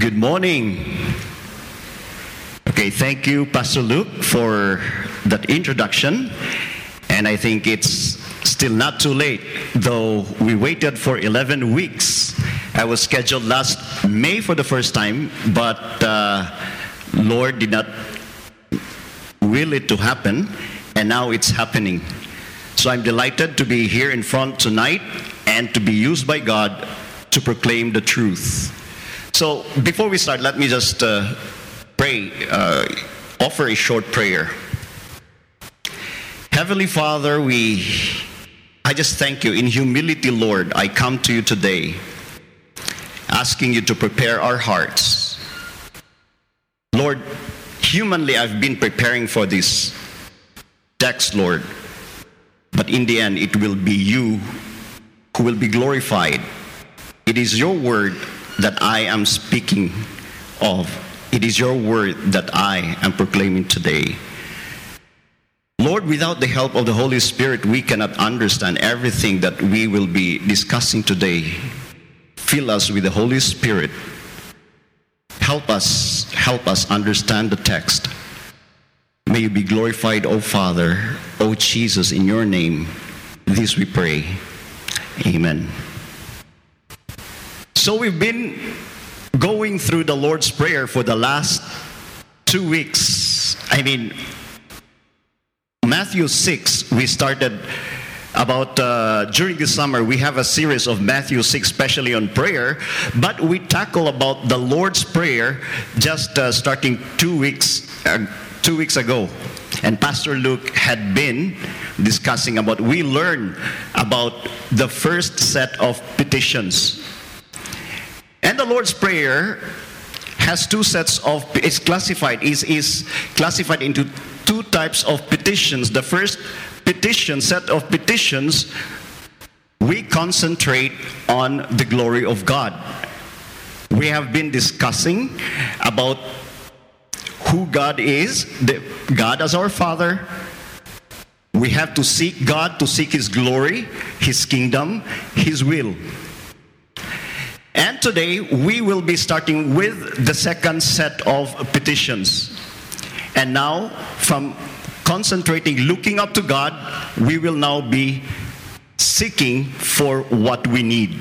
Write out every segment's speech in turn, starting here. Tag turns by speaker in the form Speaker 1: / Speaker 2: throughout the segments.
Speaker 1: Good morning. Okay, thank you, Pastor Luke, for that introduction. And I think it's still not too late, though we waited for 11 weeks. I was scheduled last May for the first time, but uh, Lord did not will it to happen, and now it's happening. So I'm delighted to be here in front tonight and to be used by God to proclaim the truth. So before we start, let me just uh, pray, uh, offer a short prayer. Heavenly Father, we, I just thank you. In humility, Lord, I come to you today asking you to prepare our hearts. Lord, humanly, I've been preparing for this text, Lord, but in the end, it will be you who will be glorified. It is your word that I am speaking of. It is your word that I am proclaiming today. Lord, without the help of the Holy Spirit, we cannot understand everything that we will be discussing today. Fill us with the Holy Spirit. Help us, help us understand the text. May you be glorified, O Father, O Jesus, in your name. This we pray. Amen. So we've been going through the Lord's Prayer for the last two weeks. I mean, Matthew 6, we started about uh, during the summer we have a series of matthew 6 especially on prayer but we tackle about the lord's prayer just uh, starting two weeks uh, two weeks ago and pastor luke had been discussing about we learned about the first set of petitions and the lord's prayer has two sets of it's classified is is classified into two types of petitions the first petition, set of petitions, we concentrate on the glory of God. We have been discussing about who God is, the, God as our Father. We have to seek God to seek His glory, His kingdom, His will. Today we will be starting with the second set of petitions. And now, from concentrating, looking up to God, we will now be seeking for what we need.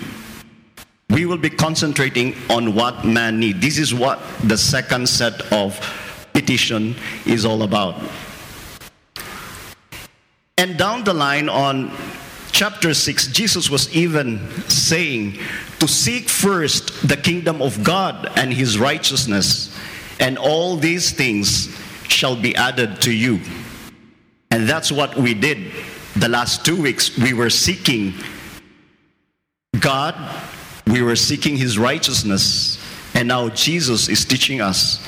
Speaker 1: We will be concentrating on what man needs. This is what the second set of petition is all about. And down the line on chapter 6, Jesus was even saying to seek first the kingdom of God and his righteousness, and all these things shall be added to you. And that's what we did the last two weeks. We were seeking God, we were seeking His righteousness, and now Jesus is teaching us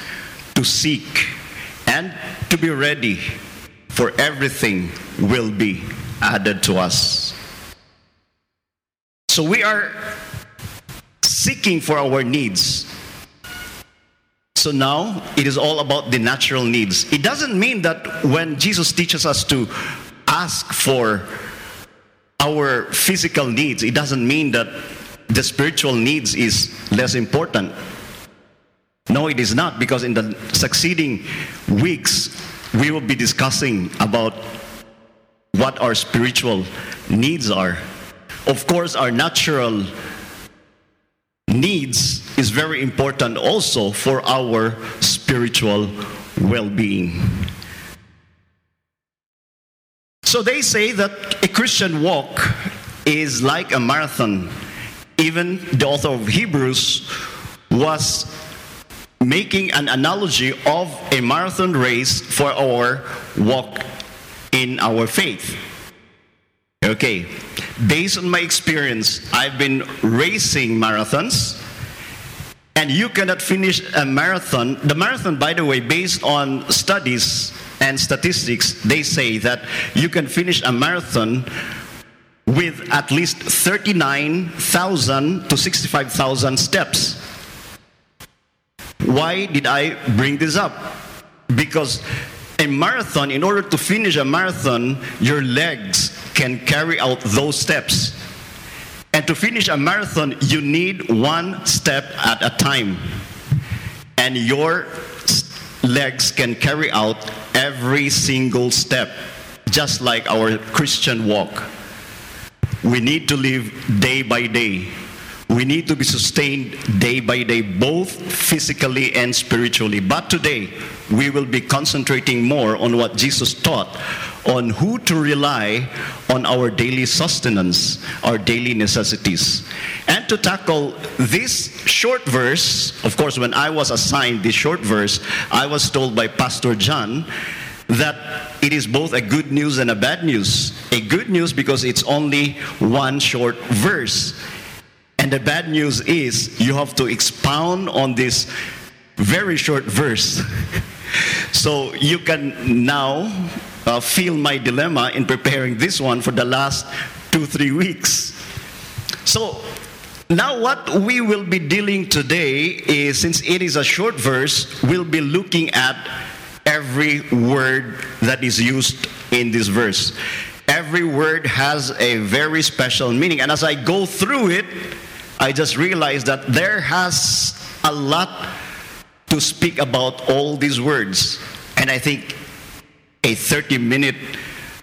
Speaker 1: to seek and to be ready for everything will be added to us. So we are seeking for our needs. So now it is all about the natural needs. It doesn't mean that when Jesus teaches us to ask for our physical needs, it doesn't mean that the spiritual needs is less important. No, it is not, because in the succeeding weeks, we will be discussing about what our spiritual needs are. Of course, our natural needs is very important also for our spiritual well-being. So they say that a Christian walk is like a marathon. Even the author of Hebrews was making an analogy of a marathon race for our walk in our faith. Okay, based on my experience, I've been racing marathons, and you cannot finish a marathon. The marathon, by the way, based on studies and statistics, they say that you can finish a marathon with at least 39,000 to 65,000 steps. Why did I bring this up? Because a marathon, in order to finish a marathon, your legs can carry out those steps. And to finish a marathon, you need one step at a time. and your legs can carry out every single step, just like our Christian walk. We need to live day by day. We need to be sustained day by day, both physically and spiritually. But today, we will be concentrating more on what Jesus taught on who to rely on our daily sustenance, our daily necessities. And to tackle this short verse, of course, when I was assigned this short verse, I was told by Pastor John that it is both a good news and a bad news. A good news because it's only one short verse. And the bad news is you have to expound on this very short verse. so you can now uh, feel my dilemma in preparing this one for the last two, three weeks. So, now what we will be dealing today is, since it is a short verse, we'll be looking at every word that is used in this verse. Every word has a very special meaning. And as I go through it, I just realized that there has a lot to speak about all these words. And I think a 30 minute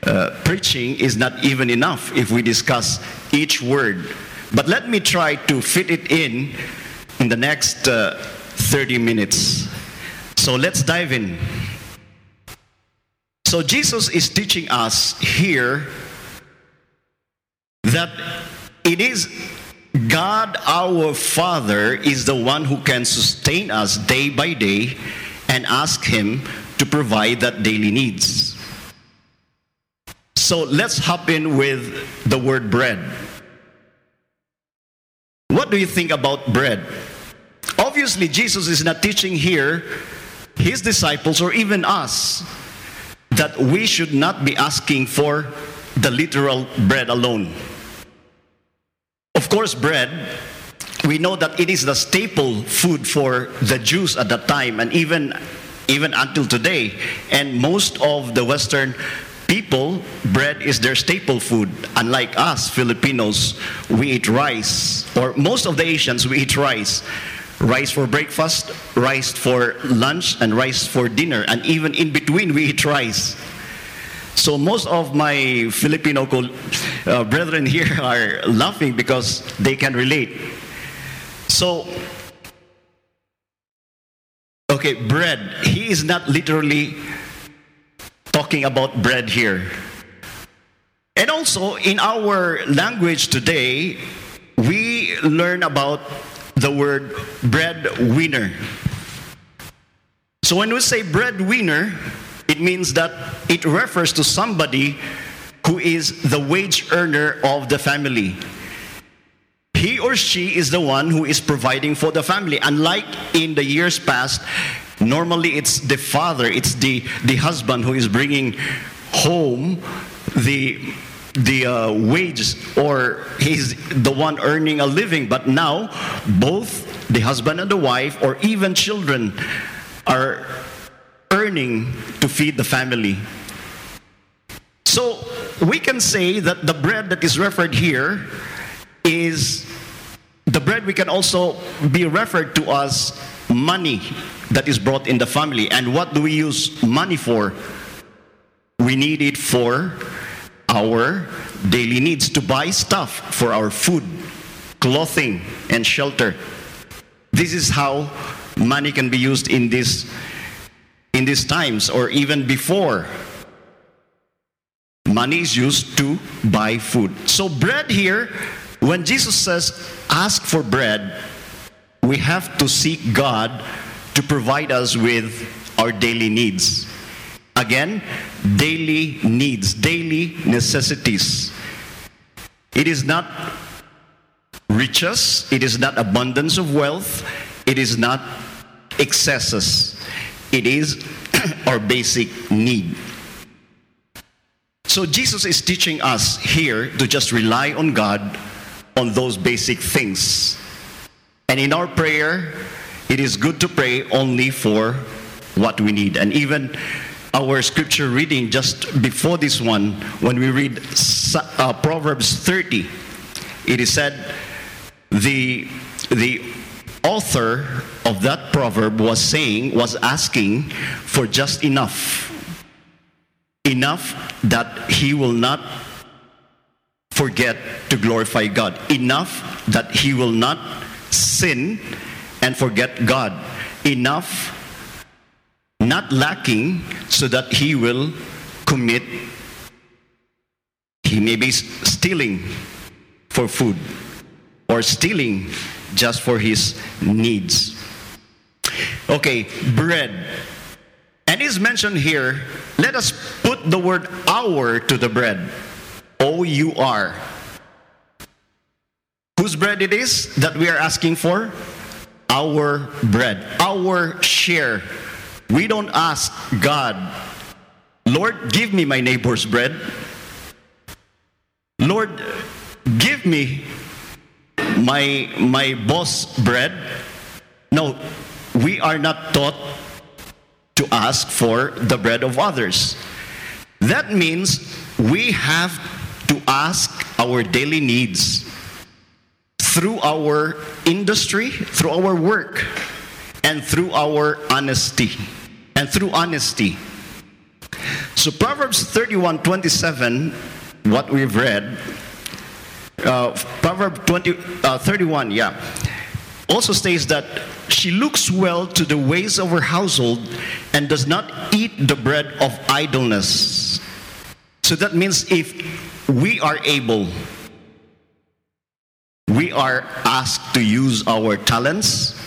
Speaker 1: uh, preaching is not even enough if we discuss each word. But let me try to fit it in in the next uh, 30 minutes. So let's dive in. So Jesus is teaching us here that it is God our Father is the one who can sustain us day by day and ask him to provide that daily needs. So let's hop in with the word bread. What do you think about bread? Obviously, Jesus is not teaching here his disciples or even us that we should not be asking for the literal bread alone. Of course, bread, we know that it is the staple food for the Jews at that time and even even until today. And most of the Western people, bread is their staple food. Unlike us, Filipinos, we eat rice. Or most of the Asians, we eat rice. Rice for breakfast, rice for lunch, and rice for dinner. And even in between, we eat rice. So most of my Filipino uh, brethren here are laughing because they can relate. So Okay, bread. He is not literally talking about bread here. And also, in our language today, we learn about the word breadwinner. So when we say breadwinner, it means that it refers to somebody who is the wage earner of the family he or she is the one who is providing for the family. Unlike in the years past, normally it's the father, it's the, the husband who is bringing home the the uh, wages or he's the one earning a living but now both the husband and the wife or even children are earning to feed the family so we can say that the bread that is referred here is the bread we can also be referred to as money that is brought in the family. And what do we use money for? We need it for our daily needs to buy stuff for our food, clothing, and shelter. This is how money can be used in this in these times or even before. Money is used to buy food. So bread here when Jesus says, ask for bread, we have to seek God to provide us with our daily needs. Again, daily needs, daily necessities. It is not riches, it is not abundance of wealth, it is not excesses. It is our basic need. So Jesus is teaching us here to just rely on God on those basic things. And in our prayer, it is good to pray only for what we need. And even our scripture reading just before this one, when we read uh, Proverbs 30, it is said, the, the author of that proverb was saying, was asking for just enough. Enough that he will not forget to glorify God. Enough that he will not sin and forget God. Enough, not lacking, so that he will commit. He may be stealing for food or stealing just for his needs. Okay, bread. And is mentioned here, let us put the word our to the bread. O U R. Whose bread it is that we are asking for? Our bread, our share. We don't ask God, Lord, give me my neighbor's bread. Lord, give me my my boss bread. No, we are not taught to ask for the bread of others. That means we have to ask our daily needs through our industry, through our work, and through our honesty. And through honesty. So Proverbs 31 27, what we've read, uh, Proverb 20, uh, 31, yeah, also states that she looks well to the ways of her household and does not eat the bread of idleness. So that means if we are able, we are asked to use our talents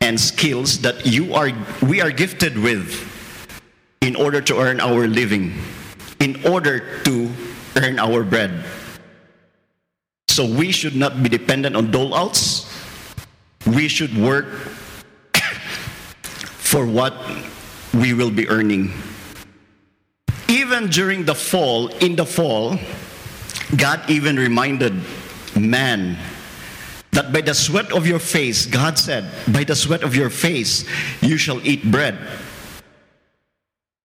Speaker 1: and skills that you are we are gifted with in order to earn our living, in order to earn our bread. So we should not be dependent on dole outs. We should work for what we will be earning. Even during the fall, in the fall, God even reminded man that by the sweat of your face, God said, by the sweat of your face, you shall eat bread.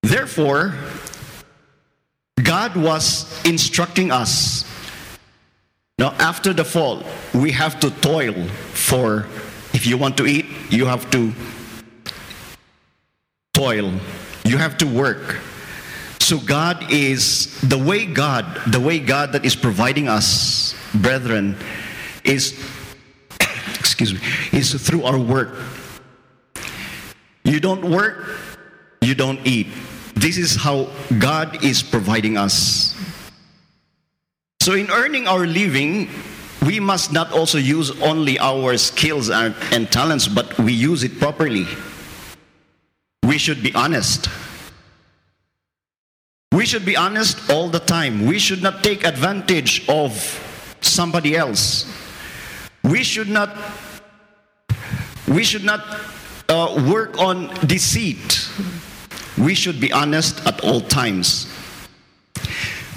Speaker 1: Therefore, God was instructing us now, after the fall, we have to toil for, if you want to eat, you have to toil. You have to work. So God is, the way God, the way God that is providing us, brethren, is, excuse me, is through our work. You don't work, you don't eat. This is how God is providing us. So, in earning our living, we must not also use only our skills and, and, talents, but we use it properly. We should be honest. We should be honest all the time. We should not take advantage of somebody else. We should not we should not uh, work on deceit. We should be honest at all times.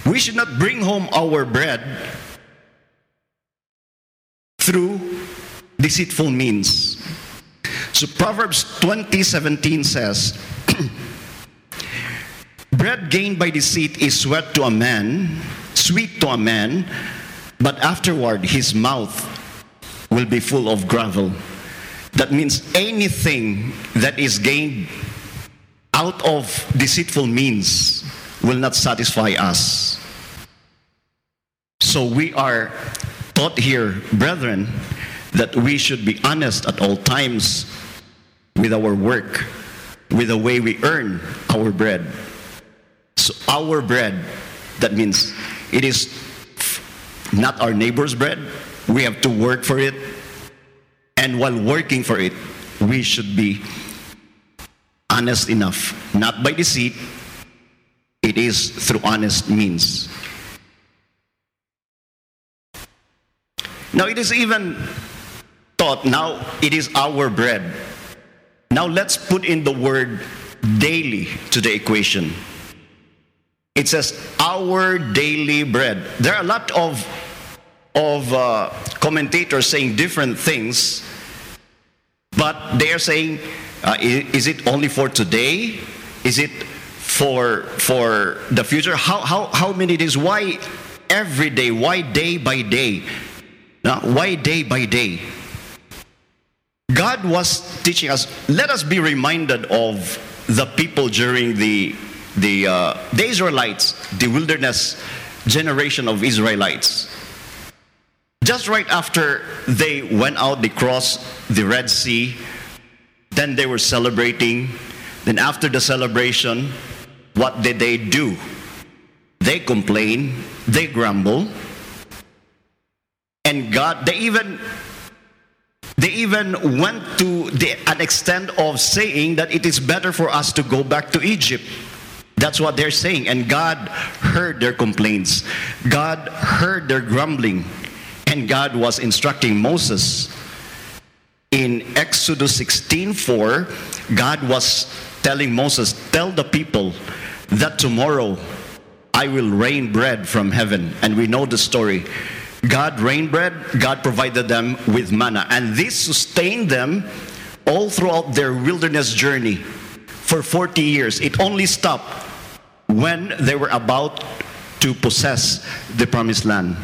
Speaker 1: We should not bring home our bread through deceitful means. So Proverbs 20:17 says, Bread gained by deceit is sweet to a man, sweet to a man, but afterward his mouth will be full of gravel. That means anything that is gained out of deceitful means will not satisfy us. So we are taught here, brethren, that we should be honest at all times with our work, with the way we earn our bread. So our bread, that means it is not our neighbor's bread. We have to work for it. And while working for it, we should be honest enough, not by deceit, it is through honest means. Now it is even taught, now it is our bread. Now let's put in the word daily to the equation. It says, our daily bread. There are a lot of, of uh, commentators saying different things, but they are saying, uh, is it only for today? Is it for for the future? How how how many days? Why every day? Why day by day? Now why day by day? God was teaching us, let us be reminded of the people during the, the, uh, the Israelites, the wilderness generation of Israelites. Just right after they went out, they crossed the Red Sea, then they were celebrating. Then, after the celebration, what did they do? They complain, they grumble, and God, they even they even went to the, an extent of saying that it is better for us to go back to Egypt. That's what they're saying. And God heard their complaints. God heard their grumbling. And God was instructing Moses. In Exodus 16:4, God was telling Moses, Tell the people that tomorrow I will rain bread from heaven. And we know the story. God rained bread, God provided them with manna. And this sustained them all throughout their wilderness journey for 40 years. It only stopped when they were about to possess the promised land.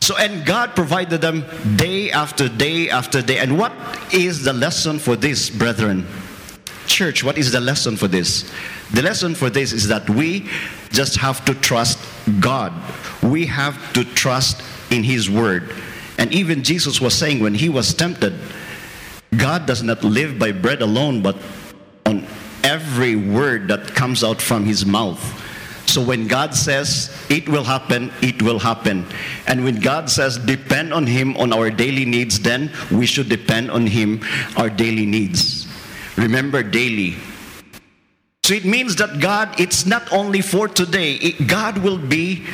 Speaker 1: So, and God provided them day after day after day. And what is the lesson for this, brethren? Church, what is the lesson for this? The lesson for this is that we just have to trust God. We have to trust in His Word. And even Jesus was saying when He was tempted, God does not live by bread alone, but on every word that comes out from His mouth. So when God says it will happen, it will happen. And when God says depend on Him on our daily needs, then we should depend on Him our daily needs. Remember daily. So it means that God, it's not only for today, it, God will be,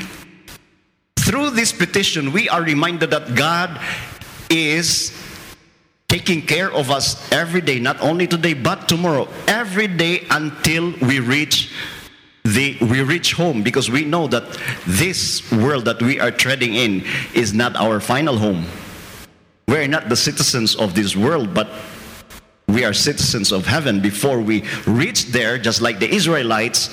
Speaker 1: through this petition, we are reminded that God is taking care of us every day, not only today, but tomorrow, every day until we reach the, we reach home because we know that this world that we are treading in is not our final home. We're not the citizens of this world, but we are citizens of heaven before we reach there, just like the Israelites,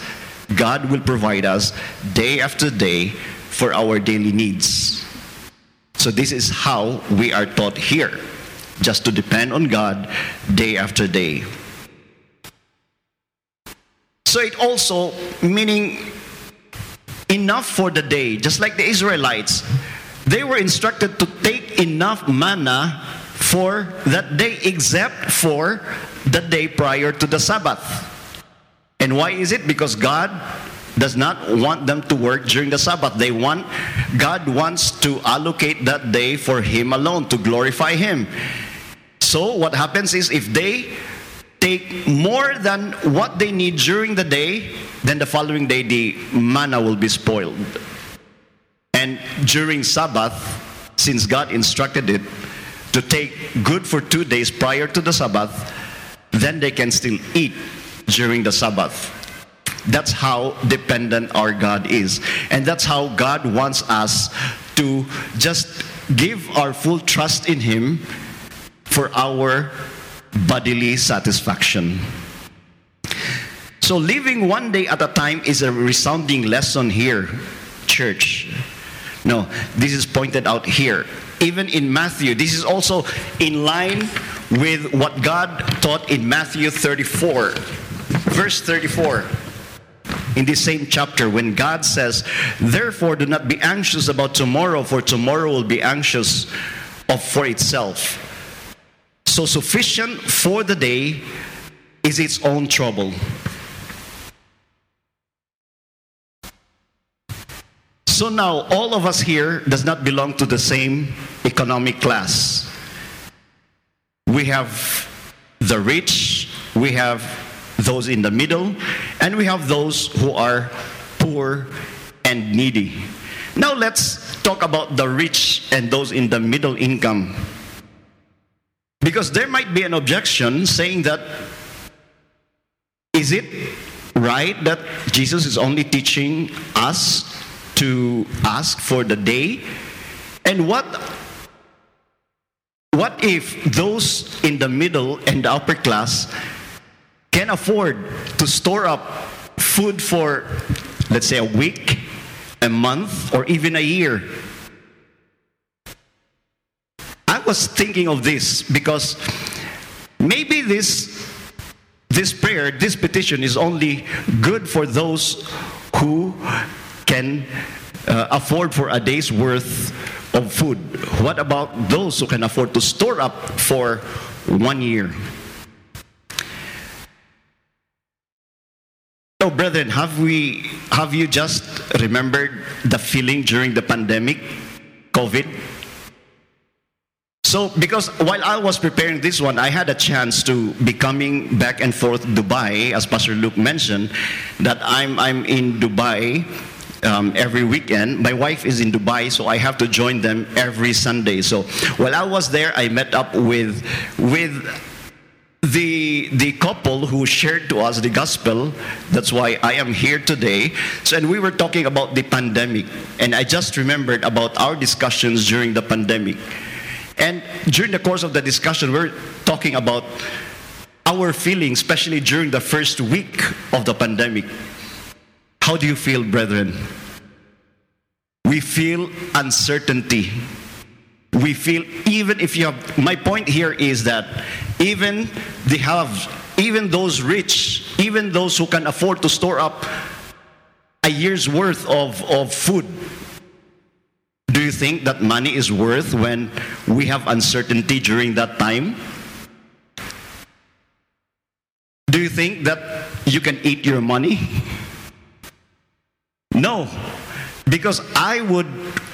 Speaker 1: God will provide us day after day for our daily needs. So, this is how we are taught here just to depend on God day after day. So, it also meaning enough for the day, just like the Israelites, they were instructed to take enough manna for that day except for the day prior to the Sabbath. And why is it? Because God does not want them to work during the Sabbath. They want God wants to allocate that day for him alone to glorify him. So what happens is if they take more than what they need during the day, then the following day the manna will be spoiled. And during Sabbath, since God instructed it, to take good for two days prior to the Sabbath, then they can still eat during the Sabbath. That's how dependent our God is. And that's how God wants us to just give our full trust in Him for our bodily satisfaction. So, living one day at a time is a resounding lesson here, church. No, this is pointed out here even in Matthew. This is also in line with what God taught in Matthew 34, verse 34. In this same chapter, when God says, Therefore, do not be anxious about tomorrow, for tomorrow will be anxious of for itself. So, sufficient for the day is its own trouble. So now all of us here does not belong to the same economic class. We have the rich, we have those in the middle, and we have those who are poor and needy. Now let's talk about the rich and those in the middle income. Because there might be an objection saying that is it right that Jesus is only teaching us to ask for the day? And what what if those in the middle and the upper class can afford to store up food for let's say a week, a month or even a year? I was thinking of this because maybe this this prayer, this petition is only good for those who can uh, afford for a day's worth of food. What about those who can afford to store up for one year? So, brethren, have we have you just remembered the feeling during the pandemic, COVID? So, because while I was preparing this one, I had a chance to be coming back and forth Dubai, as Pastor Luke mentioned, that I'm I'm in Dubai um, every weekend. My wife is in Dubai, so I have to join them every Sunday. So while I was there, I met up with with the the couple who shared to us the gospel. That's why i am here today. So and we were talking about the pandemic. And i just remembered about our discussions during the pandemic. And during the course of the discussion we're talking about our feelings especially during the first week of the pandemic how do you feel brethren? We feel uncertainty. We feel even if you have my point here is that even they have even those rich even those who can afford to store up a year's worth of, of food do you think that money is worth when we have uncertainty during that time? Do you think that you can eat your money no because i would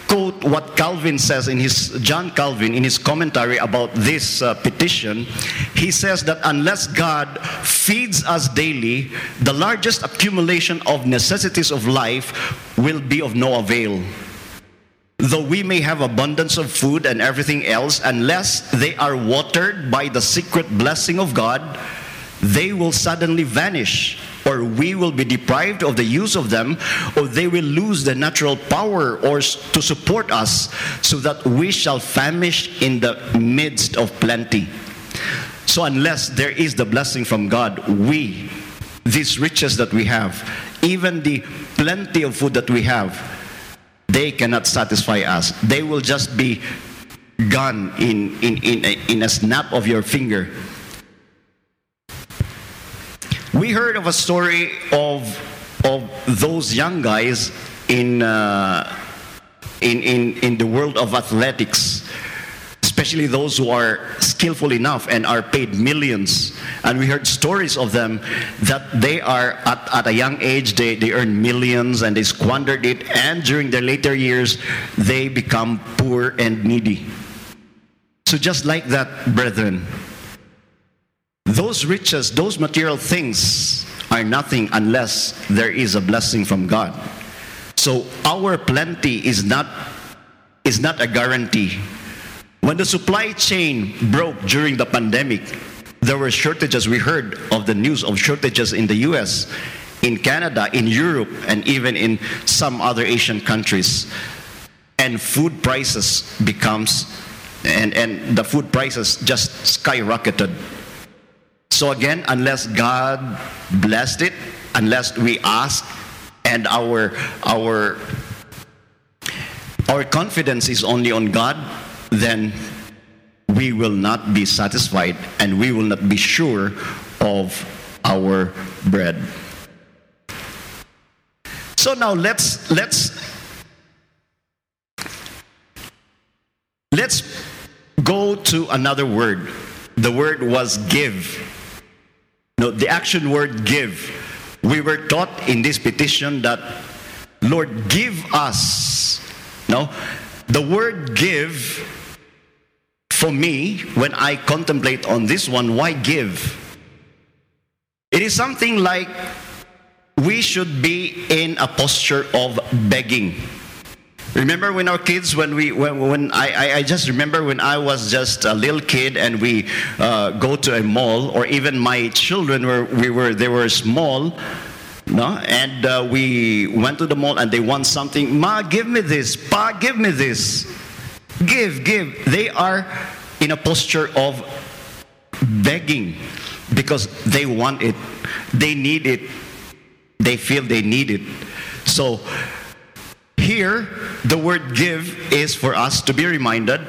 Speaker 1: quote what Calvin says in his, John Calvin, in his commentary about this uh, petition. He says that unless God feeds us daily, the largest accumulation of necessities of life will be of no avail. Though we may have abundance of food and everything else, unless they are watered by the secret blessing of God, they will suddenly vanish or we will be deprived of the use of them, or they will lose the natural power or to support us, so that we shall famish in the midst of plenty. So, unless there is the blessing from God, we, these riches that we have, even the plenty of food that we have, they cannot satisfy us. They will just be gone in, in, in, in a snap of your finger. We heard of a story of, of those young guys in, uh, in, in, in the world of athletics, especially those who are skillful enough and are paid millions. And we heard stories of them that they are, at, at a young age, they, they earn millions and they squandered it, and during their later years, they become poor and needy. So, just like that, brethren, those riches, those material things are nothing unless there is a blessing from God. So our plenty is not is not a guarantee. When the supply chain broke during the pandemic, there were shortages. We heard of the news of shortages in the US, in Canada, in Europe, and even in some other Asian countries. And food prices becomes and, and the food prices just skyrocketed so again, unless God blessed it, unless we ask and our our our confidence is only on God, then we will not be satisfied and we will not be sure of our bread. So now let's let's let's go to another word. The word was give. No, the action word give. We were taught in this petition that, Lord, give us. No, the word give, for me, when I contemplate on this one, why give? It is something like we should be in a posture of begging. Remember when our kids, when we, when, when I, I just remember when I was just a little kid and we uh, go to a mall, or even my children were, we were, they were small, no? And uh, we went to the mall and they want something. Ma, give me this. Pa, give me this. Give, give. They are in a posture of begging because they want it. They need it. They feel they need it. So here, the word give is for us to be reminded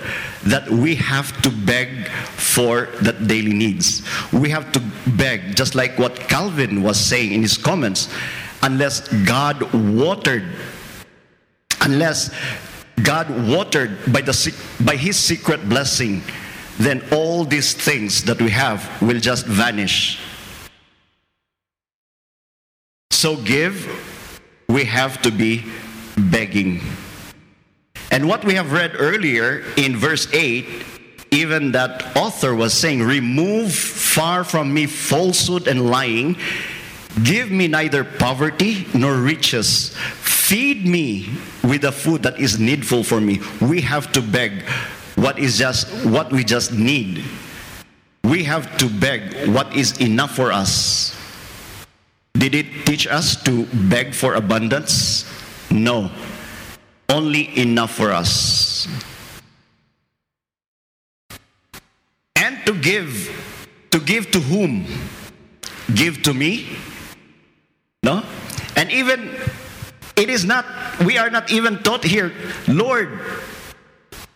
Speaker 1: that we have to beg for that daily needs. We have to beg, just like what Calvin was saying in his comments, unless God watered, unless God watered by, the, by his secret blessing, then all these things that we have will just vanish. So give, we have to be begging. And what we have read earlier in verse 8, even that author was saying, Remove far from me falsehood and lying. Give me neither poverty nor riches. Feed me with the food that is needful for me. We have to beg what is just what we just need. We have to beg what is enough for us. Did it teach us to beg for abundance? No. Only enough for us. And to give. To give to whom? Give to me? No? And even, it is not, we are not even taught here, Lord,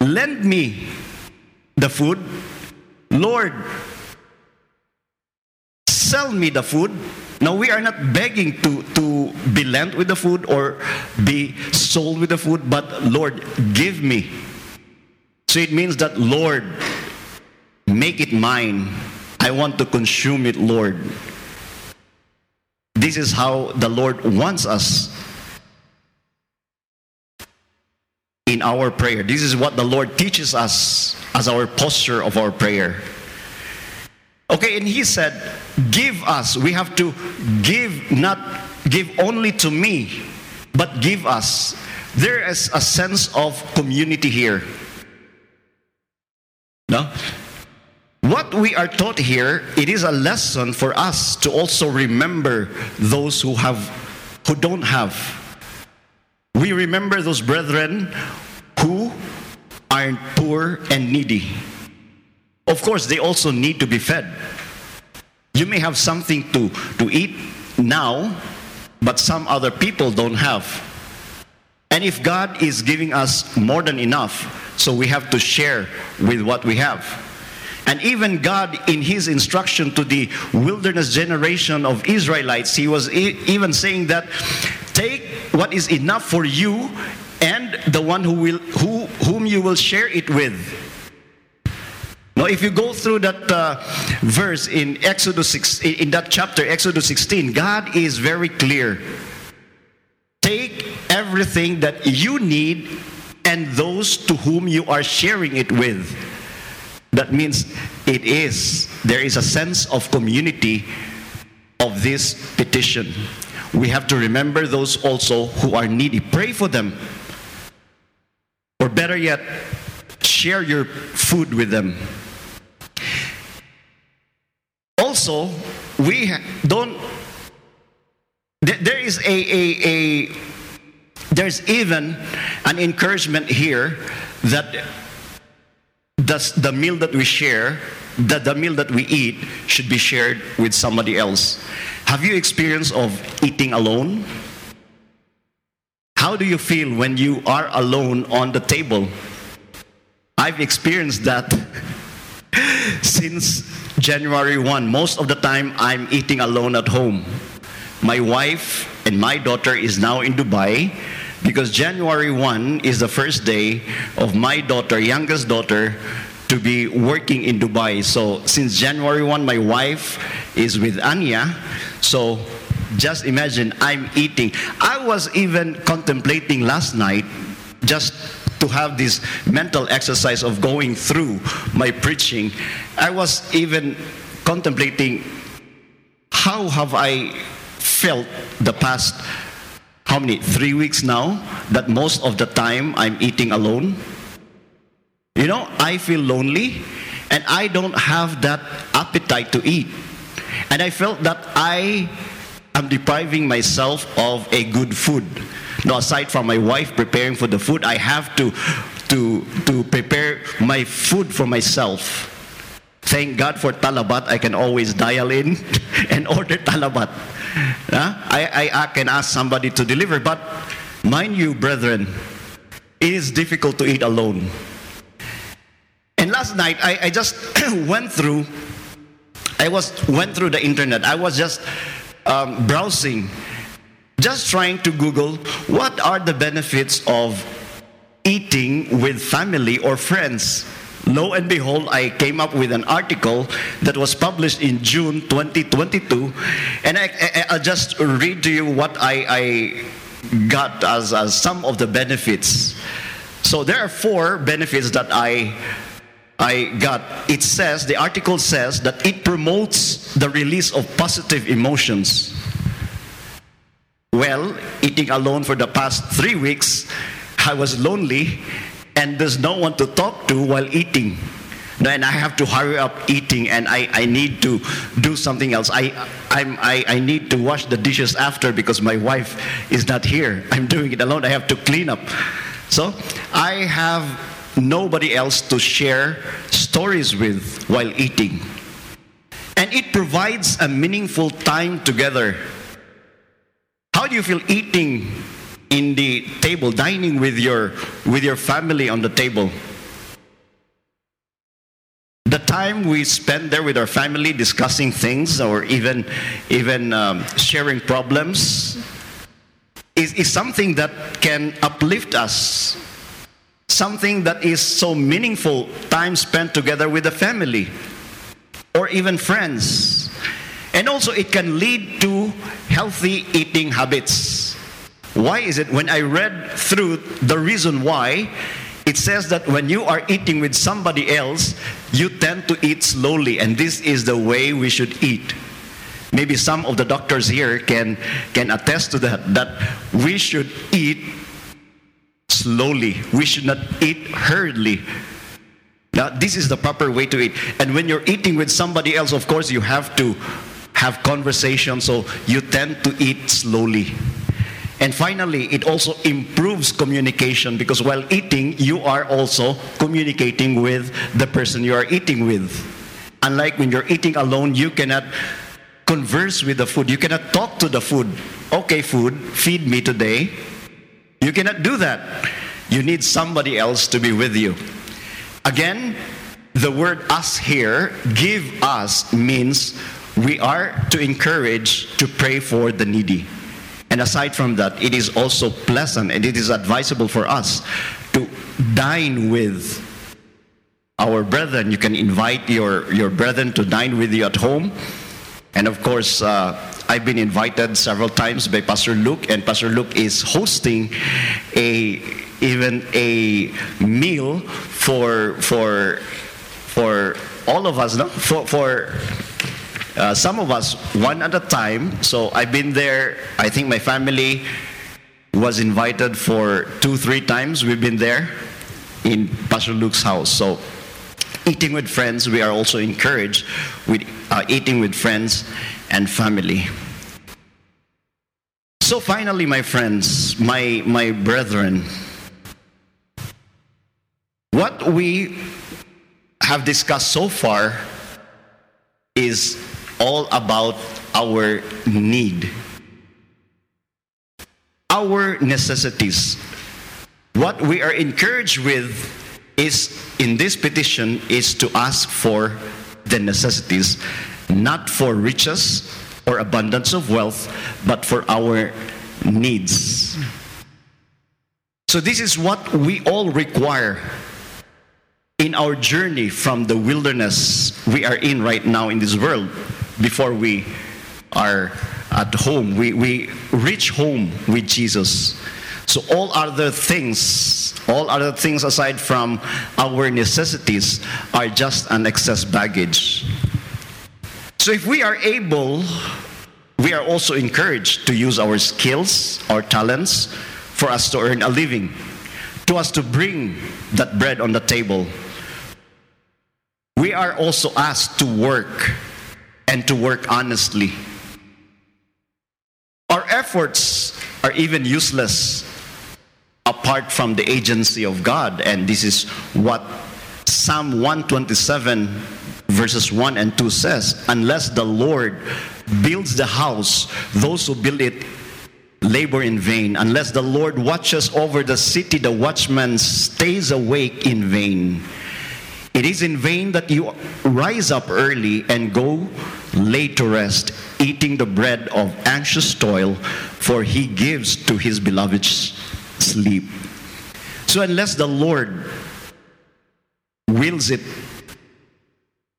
Speaker 1: lend me the food. Lord, sell me the food. Now, we are not begging to, to be lent with the food or be sold with the food, but Lord, give me. So it means that, Lord, make it mine. I want to consume it, Lord. This is how the Lord wants us in our prayer. This is what the Lord teaches us as our posture of our prayer. Okay, and he said, Give us. We have to give, not give only to me, but give us. There is a sense of community here. No? What we are taught here, it is a lesson for us to also remember those who have who don't have. We remember those brethren who are poor and needy. Of course, they also need to be fed. You may have something to, to eat now, but some other people don't have. And if God is giving us more than enough, so we have to share with what we have. And even God, in His instruction to the wilderness generation of Israelites, He was e- even saying that take what is enough for you and the one who will, who, whom you will share it with. Now, if you go through that uh, verse in Exodus 6, in that chapter, Exodus 16, God is very clear. Take everything that you need and those to whom you are sharing it with. That means it is, there is a sense of community of this petition. We have to remember those also who are needy. Pray for them. Or better yet, share your food with them. Also, we don't, there is a, a, a there's even an encouragement here that the, the meal that we share, that the meal that we eat should be shared with somebody else. Have you experience of eating alone? How do you feel when you are alone on the table? I've experienced that since January 1. Most of the time, I'm eating alone at home. My wife and my daughter is now in Dubai because January 1 is the first day of my daughter, youngest daughter, to be working in Dubai. So since January 1, my wife is with Anya. So just imagine I'm eating. I was even contemplating last night just to have this mental exercise of going through my preaching. I was even contemplating how have I felt the past how many three weeks now that most of the time i'm eating alone you know i feel lonely and i don't have that appetite to eat and i felt that i am depriving myself of a good food aside from my wife preparing for the food i have to to to prepare my food for myself Thank God for Talabat. I can always dial in and order Talabat. Uh, I, I, I can ask somebody to deliver. But Mind you, brethren, it is difficult to eat alone. And last night, I, I just went through, I was went through the internet. I was just um, browsing, just trying to Google what are the benefits of eating with family or friends. Lo and behold, I came up with an article that was published in June 2022, and I, will just read to you what I, I got as, as some of the benefits. So there are four benefits that I I got. It says the article says that it promotes the release of positive emotions. Well, eating alone for the past three weeks, I was lonely and there's no one to talk to while eating. Then I have to hurry up eating and I, I need to do something else. I, I'm, I, I need to wash the dishes after because my wife is not here. I'm doing it alone. I have to clean up. So I have nobody else to share stories with while eating. And it provides a meaningful time together. Do you feel eating in the table, dining with your, with your family on the table? The time we spend there with our family discussing things or even, even um, sharing problems is, is something that can uplift us something that is so meaningful time spent together with the family or even friends. And also, it can lead to healthy eating habits. Why is it? When I read through the reason why, it says that when you are eating with somebody else, you tend to eat slowly, and this is the way we should eat. Maybe some of the doctors here can, can attest to that, that we should eat slowly. We should not eat hurriedly. Now, this is the proper way to eat. And when you're eating with somebody else, of course, you have to have conversation, so you tend to eat slowly. And finally, it also improves communication because while eating, you are also communicating with the person you are eating with. Unlike when you're eating alone, you cannot converse with the food, you cannot talk to the food. Okay, food, feed me today. You cannot do that. You need somebody else to be with you. Again, the word us here, give us, means we are to encourage to pray for the needy. And aside from that, it is also pleasant and it is advisable for us to dine with our brethren. You can invite your, your brethren to dine with you at home. And of course, uh, I've been invited several times by Pastor Luke, and Pastor Luke is hosting a even a meal for for for all of us, no? for for uh, some of us one at a time. So I've been there. I think my family was invited for two, three times. We've been there in Pastor Luke's house. So eating with friends, we are also encouraged with uh, eating with friends and family. So finally, my friends, my, my brethren, what we have discussed so far is all about our need, our necessities. What we are encouraged with is in this petition is to ask for the necessities, not for riches or abundance of wealth, but for our needs. So, this is what we all require in our journey from the wilderness we are in right now in this world before we are at home. We, we reach home with Jesus. So, all other things, all other things aside from our necessities, are just an excess baggage. So if we are able, we are also encouraged to use our skills, our talents, for us to earn a living, to us to bring that bread on the table. We are also asked to work and to work honestly. Our efforts are even useless apart from the agency of God, and this is what Psalm 127 verses 1 and 2 says, Unless the Lord builds the house, those who build it labor in vain. Unless the Lord watches over the city, the watchman stays awake in vain. It is in vain that you rise up early and go late to rest, eating the bread of anxious toil, for he gives to his beloved sleep. So, unless the Lord wills it,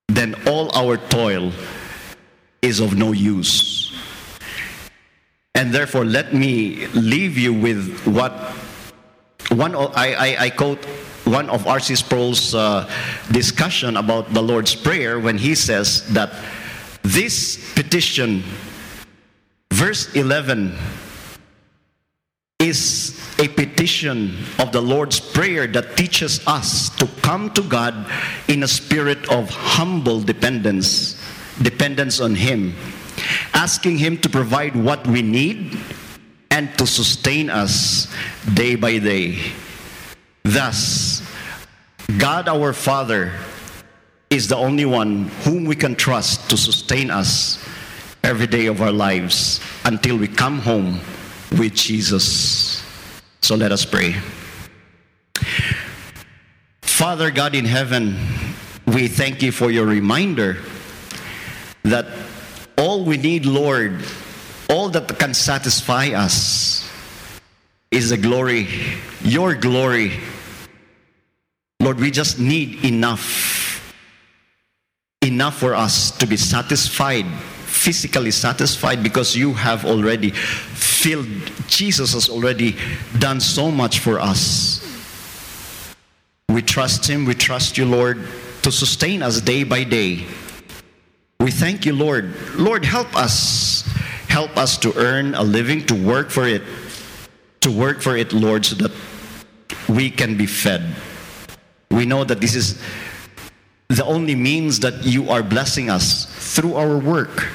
Speaker 1: then all our toil is of no use. And therefore, let me leave you with what one I, I, I quote one of R.C. Sproul's uh, discussion about the Lord's Prayer when he says that this petition, verse 11, is a petition of the Lord's Prayer that teaches us to come to God in a spirit of humble dependence, dependence on Him, asking Him to provide what we need and to sustain us day by day. Thus, God our Father is the only one whom we can trust to sustain us every day of our lives until we come home with Jesus. So let us pray. Father God in heaven, we thank you for your reminder that all we need, Lord, all that can satisfy us is the glory, your glory. Lord, we just need enough, enough for us to be satisfied physically satisfied because you have already filled, Jesus has already done so much for us. We trust Him, we trust you, Lord, to sustain us day by day. We thank you, Lord. Lord, help us. Help us to earn a living, to work for it, to work for it, Lord, so that we can be fed. We know that this is the only means that you are blessing us through our work.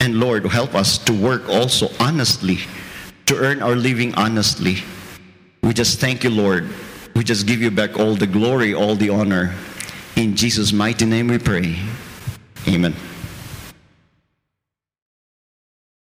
Speaker 1: And Lord, help us to work also honestly, to earn our living honestly. We just thank you, Lord. We just give you back all the glory, all the honor. In Jesus' mighty name we pray. Amen.